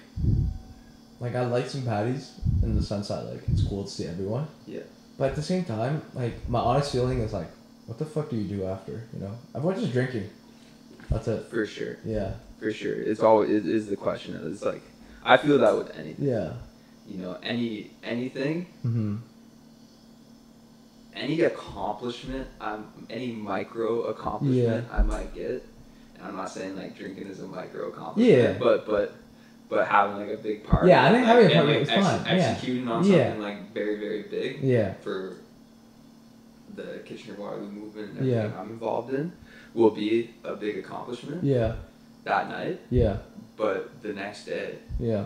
like I like some Patty's in the sense that like it's cool to see everyone. Yeah. But at the same time, like my honest feeling is like, what the fuck do you do after? You know, everyone's just drinking. That's it. For sure. Yeah. For sure. It's always it is the question. It's like I feel that with anything. Yeah. You know, any anything, Mm-hmm. any accomplishment, um, any micro accomplishment I might get. I'm not saying like drinking is a micro accomplishment. Yeah. But but but having like a big party. Yeah, I think like, having a party like, is ex- fun, yeah. Executing on Yeah. something like very very big Yeah. for the Kitchener Waterloo movement and everything Yeah. I'm involved in will be a big accomplishment Yeah. that night. Yeah. But the next day, Yeah.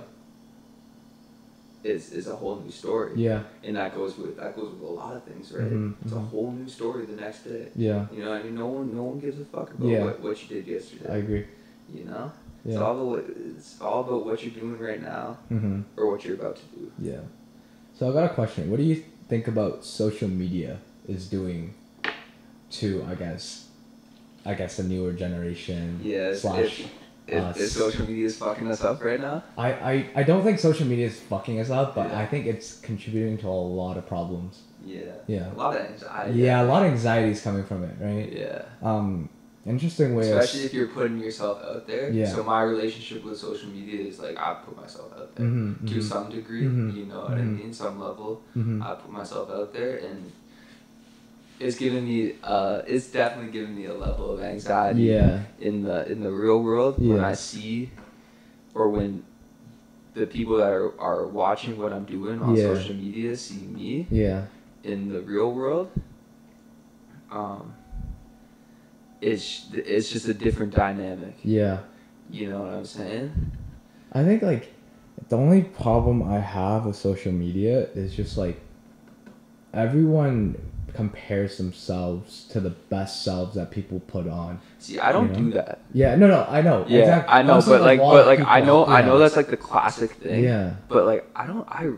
Is is a whole new story. Yeah. And that goes with that goes with a lot of things, right? Mhm, It's a mhm. whole new story the next day. Yeah. You know, I mean, no one no one gives a fuck about Yeah. what, what you did yesterday. I agree. you know, it's all about what, it's all about what you're doing right now Mm-hmm. or what you're about to do. Yeah. So I got a question. What do you think about social media is doing to I guess I guess the newer generation Yes. slash if, if, us. if social media is fucking us up right now, I, I, I don't think social media is fucking us up, but Yeah. I think it's contributing to a lot of problems. yeah, Yeah. a lot of anxiety. Yeah, a lot of anxiety is coming from it, right? Yeah. Um, interesting way. of- Especially if you're putting yourself out there. Yeah. So my relationship with social media is like I put myself out there Mhm, to mhm. some degree. Mhm, You know what I mhm. mean? Some level. Mhm. I put myself out there, and it's giving me. Uh, it's definitely giving me a level of anxiety. Yeah. In the in the real world, when I see, or when the people that are, are watching what I'm doing on Yeah. social media see me Yeah. in the real world, um, it's it's just a different dynamic. Yeah. You know what I'm saying? I think like the only problem I have with social media is just like everyone compares themselves to the best selves that people put on. See, I don't You know? do that. Yeah, no, no, I know. Yeah, exactly. I know, but like, but like, I know, I know that's like the classic thing. Yeah, But like, I don't, I,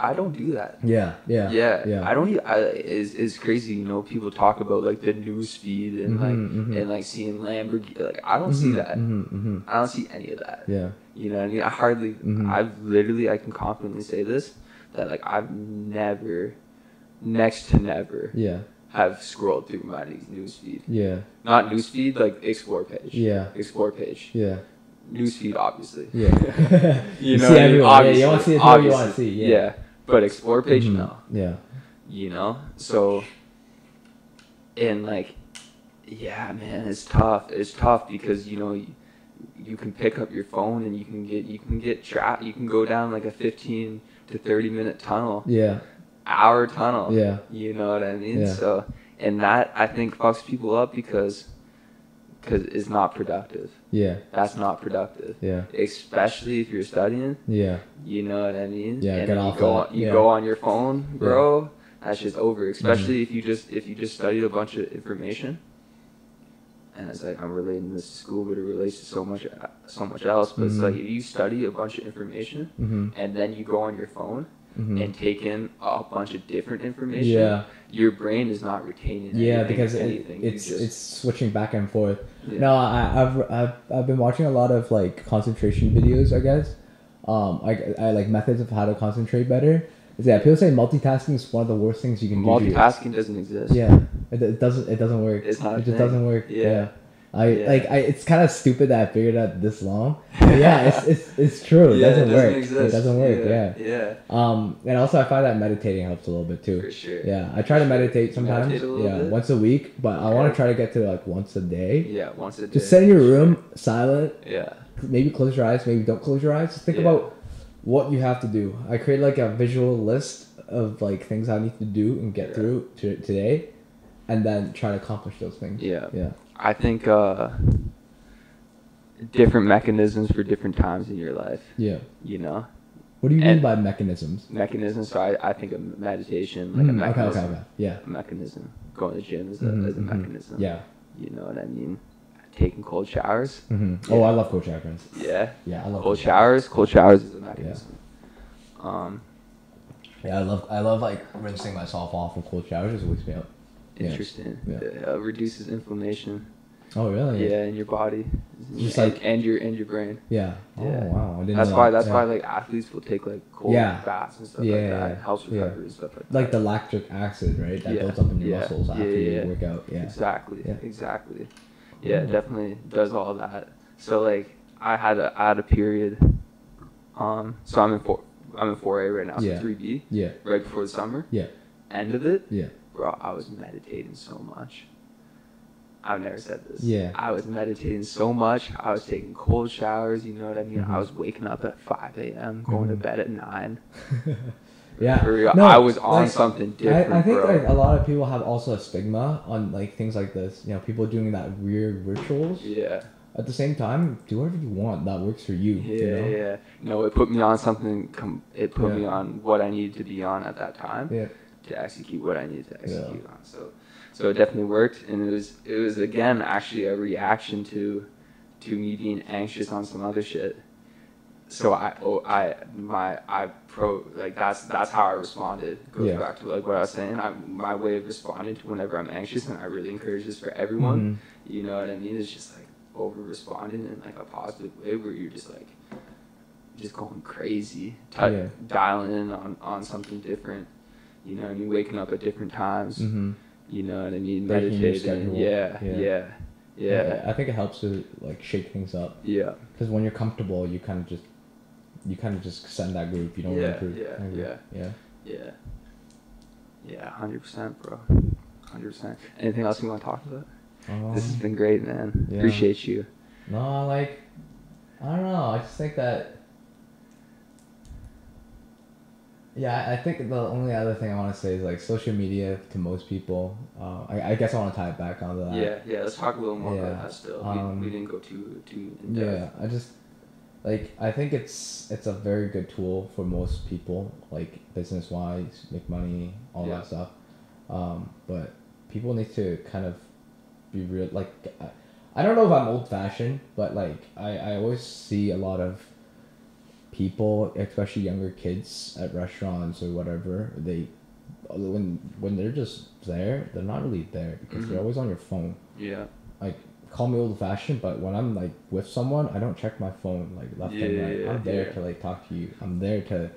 I don't do that. yeah, yeah, Yeah, yeah. I don't. I is is crazy. You know, people talk about like the news feed and Mhm, like mhm. and like seeing Lamborghini. Like, I don't see that. hmm hmm I don't see any of that. Yeah, You know what I mean? I hardly. Mhm. I've literally. I can confidently say this that like I've never, next to never, yeah, have scrolled through my news feed. yeah, Not news feed, like explore page. yeah, Explore page. yeah, News feed, obviously. yeah. you You know, see what I mean? everyone, yeah, you wanna see who you wanna see, yeah. But explore page, Mhm. no. Yeah, You know, so and like, yeah, man, it's tough. It's tough because you know you, you can pick up your phone and you can get you can get trapped. You can go down like a fifteen to thirty minute tunnel, yeah, hour tunnel. yeah, You know what I mean? Yeah. So, and that I think fucks people up because because it's not productive. yeah, That's not productive. yeah, Especially if you're studying. yeah, You know what I mean? Yeah, and get off you go that, on, you yeah. go on your phone, bro. That's just over. Especially if you just if you just studied a bunch of information. And it's like I'm relating this to school, but it relates to so much so much else. But it's Mhm. like if you study a bunch of information hmm and then you go on your phone hmm and take in a bunch of different information, yeah, your brain is not retaining. yeah, anything, because it. It's just- it's switching back and forth. yeah. No, I, I've, I've I've been watching a lot of like concentration videos. I guess, um, I, I like methods of how to concentrate better. Yeah, people say multitasking is one of the worst things you can do. multitasking doesn't exist. Yeah, it, it doesn't. It doesn't work. It's not It just thing. doesn't work. Yeah. Yeah. I Yeah. like. I. It's kind of stupid that I figured out this long. But yeah, it's, it's it's true. It Yeah, doesn't, work. It doesn't work. Yeah. Yeah. Um, and also I find that meditating helps a little bit too. For sure. Yeah, I try to meditate sometimes. Meditate yeah, bit? once a week, but I want to try to get to like once a day. Yeah. Once a day. Just sit in your room, silent. Yeah. Maybe close your eyes. Maybe don't close your eyes. Just think Yeah. about what you have to do. I create like a visual list of like things I need to do and get Yeah. through to today, and then try to accomplish those things. Yeah. Yeah. I think uh, different mechanisms for different times in your life. Yeah. You know, What do you mean by mechanisms? mechanisms. So I, I think of meditation like a Mm, okay, mechanism. okay, okay. Yeah. A mechanism. Going to the gym is a, Mhm, is a mhm. mechanism. Yeah. You know what I mean? Taking cold showers. hmm Oh, I love cold showers. Yeah. Yeah, I love Cold showers. Cold showers is a mechanism. Um, Yeah, I love I love like rinsing myself off with cold showers. Just wakes me up. Interesting. Yeah. It uh, reduces inflammation. Oh really? Yeah, in your body. Just and, like- and your and your brain. Yeah. Oh Yeah. wow. I didn't That's know why. that. That's Yeah. why like athletes will take like cold Yeah. baths and stuff Yeah, like that. It helps Yeah. recovery and stuff like that. like the lactic acid, right? That Yeah, builds up in your yeah, muscles after yeah, yeah. you work out. Yeah. Exactly. Yeah. Exactly. Yeah, it Yeah. definitely does all that. So like I had a I had a period. Um. So I'm in four. I'm in four A right now. So Yeah. three B. Yeah. Right before the summer. Yeah. End of it. Yeah. Bro, I was meditating so much. I've never said this. Yeah. I was meditating so much. I was taking cold showers. You know what I mean? Mhm. I was waking up at 5 a.m., going Mhm. to bed at 9. yeah. No, I was on like, something different, I, I think bro. like a lot of people have also a stigma on like things like this. You know, people doing that weird rituals. yeah. at the same time, do whatever you want that works for you. Yeah, you know? yeah. No, it put me on something. Com- it put me on what I needed to be on at that time Yeah. To execute what I needed to Yeah. execute on. So, so it definitely worked, and it was it was again actually a reaction to to me being anxious on some other shit. So I oh I my I pro like that's that's how I responded. Goes Yeah. back to like what I was saying. I my way of responding to whenever I'm anxious, and I really encourage this for everyone. Mhm. You know what I mean? It's just like over responding in like a positive way where you're just like just going crazy, Yeah. dialing in on, on something different. You know I mean? Waking up at different times. Mhm. You know what I mean? Meditating. Yeah, Yeah. yeah, yeah, I think it helps to like shake things up yeah, because when you're comfortable, you kind of just you kind of just send that group. You don't Yeah, improve. yeah, yeah. yeah. yeah, yeah. Hundred percent, bro. Hundred percent. Anything else you want to talk about? this has Um, been great, man. yeah. Appreciate you. No, like I don't know. I just think that. Yeah, I think the only other thing I want to say is like social media to most people. Uh, I, I guess I want to tie it back onto that. Yeah, yeah. Let's talk a little more Yeah, about that still. um, we, we didn't go too too Yeah. I just like I think it's it's a very good tool for most people, like business wise, make money, all Yeah. that stuff. Um, but people need to kind of be real. Like I, I don't know if I'm old fashioned, but like I I always see a lot of people, especially younger kids at restaurants or whatever. They when when they're just there, they're not really there because they're Mhm. always on your phone Yeah. like call me old fashioned, but when I'm like with someone, I don't check my phone like left and right. Yeah, I'm there yeah. to like talk to you. I'm there to,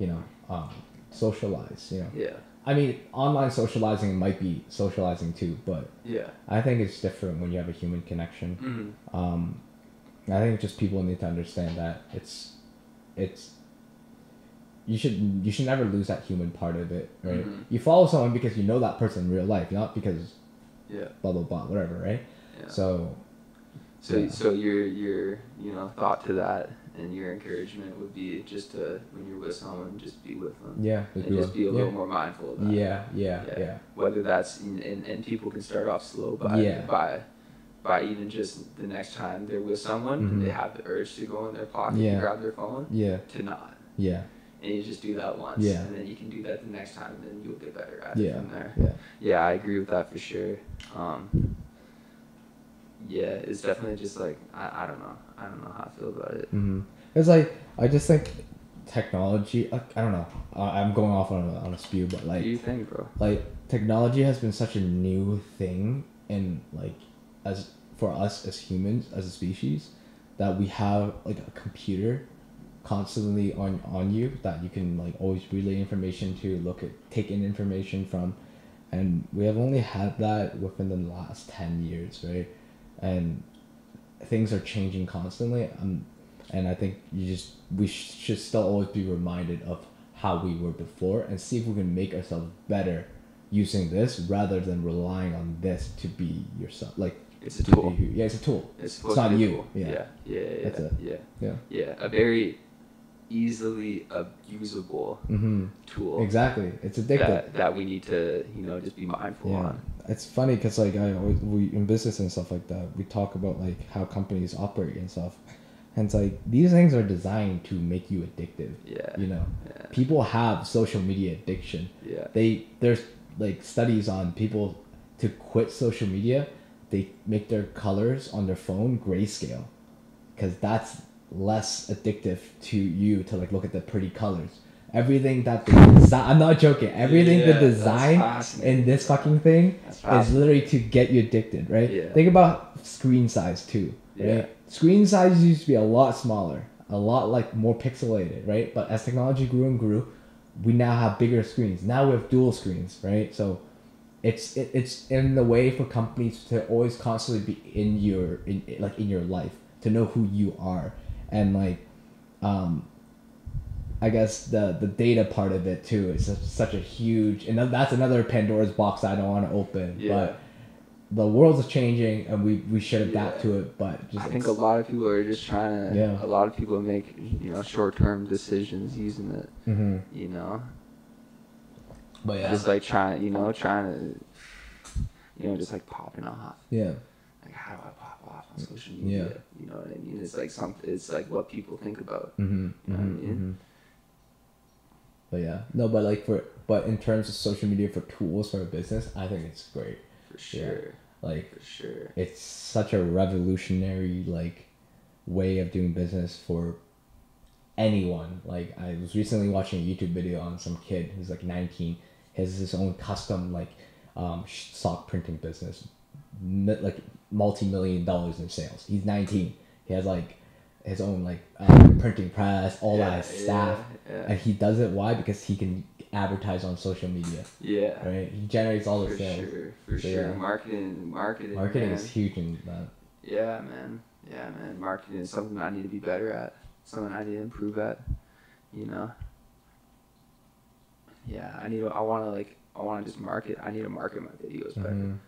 you know, um, socialize. You know, Yeah. I mean, online socializing might be socializing too, but Yeah. I think it's different when you have a human connection. hmm Um, I think just people need to understand that it's, it's. You should you should never lose that human part of it, right? Mhm. You follow someone because you know that person in real life, not because Yeah. blah blah blah whatever, right? Yeah. So So, Yeah. so your your you know thought to that and your encouragement would be just to when you're with someone, just be with them yeah, and just be a yeah. little more mindful of that. Yeah, yeah, Yeah. yeah. Whether that's and, and, and people can start off slow by Yeah. by by even just the next time they're with someone and Mhm. they have the urge to go in their pocket Yeah. and grab their phone Yeah, to not. yeah, And you just do that once, Yeah. and then you can do that the next time, and then you'll get better at Yeah. it from there. yeah. Yeah, I agree with that for sure. Um, yeah, it's definitely just like I, I don't know. I don't know how I feel about it. Mm-hmm. It's like I just think technology. I, I don't know. I, I'm going off on a, on a spew, but what do you think, bro? like technology has been such a new thing, and like as for us as humans as a species, that we have like a computer constantly on on you that you can like always relay information to look at take in information from. And we have only had that within the last 10 years right? And things are changing constantly um, and i think you just we sh- should still always be reminded of how we were before and see if we can make ourselves better using this rather than relying on this to be yourself like It's a tool. yeah it's a tool It's supposed not you, yeah. Yeah, yeah, yeah, That's it. yeah, yeah yeah. A very easily abusable mm-hmm tool exactly it's addictive that that we need to you know just be mindful Yeah, on. it's funny because like I always, we in business and stuff like that, we talk about like how companies operate and stuff, and it's like these things are designed to make you addictive. Yeah. You know, Yeah. people have social media addiction. Yeah. They there's like studies on people to quit social media, they make their colors on their phone grayscale, because that's less addictive to you to like look at the pretty colors. Everything that they design, I'm not joking. Everything Yeah, the design in this fucking thing is literally to get you addicted, right? Yeah. Think about screen size too, right? Yeah. Screen size used to be a lot smaller, a lot like more pixelated, right? But as technology grew and grew, we now have bigger screens. Now we have dual screens, right? So it's it, it's in the way for companies to always constantly be in your in like in your life to know who you are and like um I guess the the data part of it too is such, such a huge and that's another Pandora's box I don't want to open Yeah. but the world is changing and we, we should adapt Yeah. to it but just I think a lot of people are just trying to. Yeah. A lot of people make you know short term decisions using it. hmm You know, but yeah just like trying, you know, trying to, you know, just like popping off. yeah Like, how do I pop off on social media. Yeah. You know what I mean? It's like something. It's like what people think about. Mm-hmm. You know what I mean? But yeah, no, but like for but in terms of social media for tools for a business, I think it's great. For sure. Like For sure. it's such a revolutionary like way of doing business for anyone. Like I was recently watching a YouTube video on some kid who's like 19, has his own custom like um, sock printing business, like multi-million dollars in sales. He's 19. He has like his own like um, printing press, all Yeah, that staff, yeah, yeah. and he does it why because he can advertise on social media, Yeah. right? He generates all the For sales. sure. For So, sure. yeah. Marketing. Marketing. Marketing man. is huge in that. Yeah, man. Yeah, man. Marketing is something I need to be better at. Something I need to improve at. You know. Yeah, I need. To, I want to like. I want to just market. I need to market my videos better. Mhm.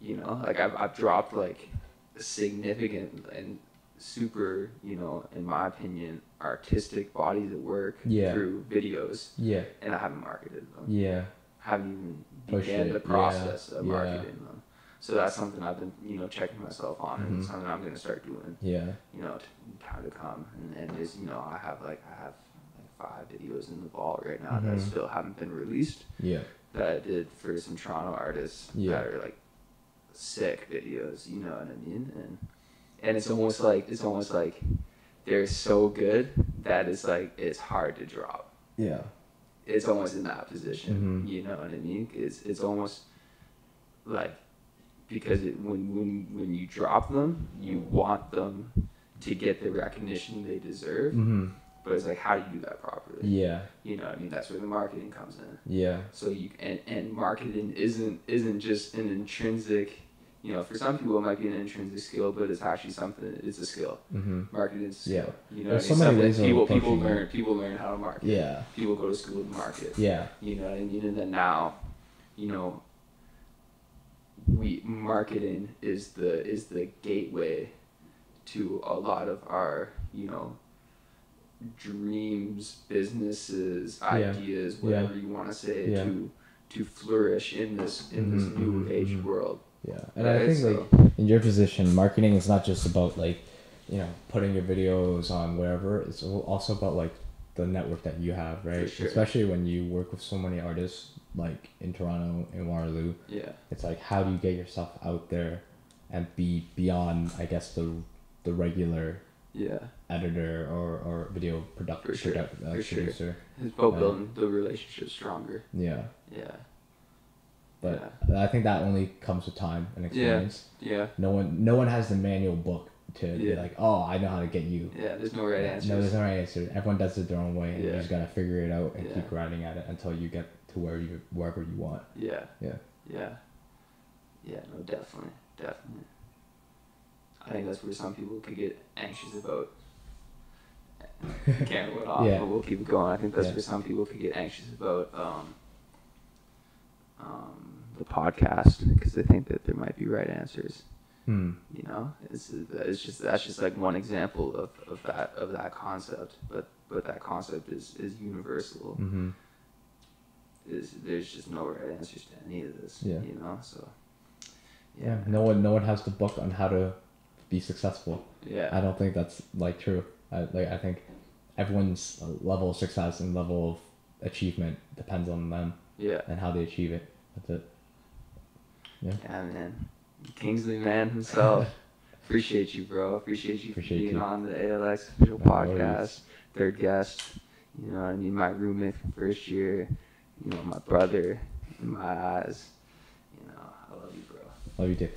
You know, like I've I've dropped like significant and super. You know, in my opinion, artistic bodies of work Yeah. through videos, Yeah, and I haven't marketed them. yeah. haven't even Push began the process of yeah, yeah. marketing them. So that's something I've been, you know, checking myself on, and Mhm. something I'm gonna start doing, Yeah. you know, t- time to come. And, and is, you know, I have like I have five videos in the vault right now that Mhm. still haven't been released Yeah. that I did for some Toronto artists Yeah. that are like sick videos. You know what I mean? And and it's almost like it's almost like they're so good that it's like it's hard to drop Yeah. it's almost in that position. Mhm. You know what I mean? It's it's almost like because it, when when when you drop them, you want them to get the recognition they deserve. Mm-hmm. But it's like how do you do that properly? Yeah. You know, what I mean that's where the marketing comes in. Yeah. So you and and marketing isn't isn't just an intrinsic. You know, for some people it might be an intrinsic skill, but it's actually something. It's a skill. Mm-hmm. Marketing is a Yeah. You know, There's I so many ways people people learn people learn how to market. Yeah. People go to school to market. Yeah. You know what I mean? And then now, you know, we marketing is the is the gateway to a lot of our, you know, dreams, businesses, Yeah. ideas, whatever you want to say, Yeah. to to flourish in this in this Mhm, new mhm, age mhm. world. Yeah. And Right, I think so- like in your position, marketing is not just about like, you know, putting your videos on wherever. It's also about like the network that you have, right? sure. Especially when you work with so many artists like in Toronto in Waterloo. Yeah. It's like how do you get yourself out there and be beyond I guess the the regular Yeah. editor or, or video product, For sure, product- uh, for sure. producer. It's about Yeah. building the relationship stronger. Yeah. Yeah. But I think that only comes with time and experience. Yeah. yeah. No one no one has the manual book to be like, oh, I know how to get you. Yeah. There's no right answers. No, there's no right answer. Everyone does it their own way, and you just gotta figure it out and Yeah. keep grinding at it until you get to where you wherever you want. Yeah. Yeah. Yeah. Yeah, no, definitely. Definitely. I think that's where some people could get anxious about. Can't went off, Yeah. but we'll keep it going. I think that's Yeah. where some people could get anxious about um, um, the podcast because they think that there might be right answers. Hmm. You know, it's it's just that's just like one example of, of that of that concept. But but that concept is is universal. Mm-hmm. Is there's just no right answers to any of this. Yeah. You know, so. Yeah. No one no one has the book on how to be successful. Yeah. I don't think that's like true. I like I think everyone's level of success and level of achievement depends on them Yeah. and how they achieve it. That's it. Yeah, Yeah, man. Kingsley man himself. Appreciate you, bro. Appreciate you Appreciate being you. on the ALX official No podcast. worries. Third guest. You know, I mean, my roommate from first year. You know, my brother in my eyes. You know, I love you, bro. Love you too.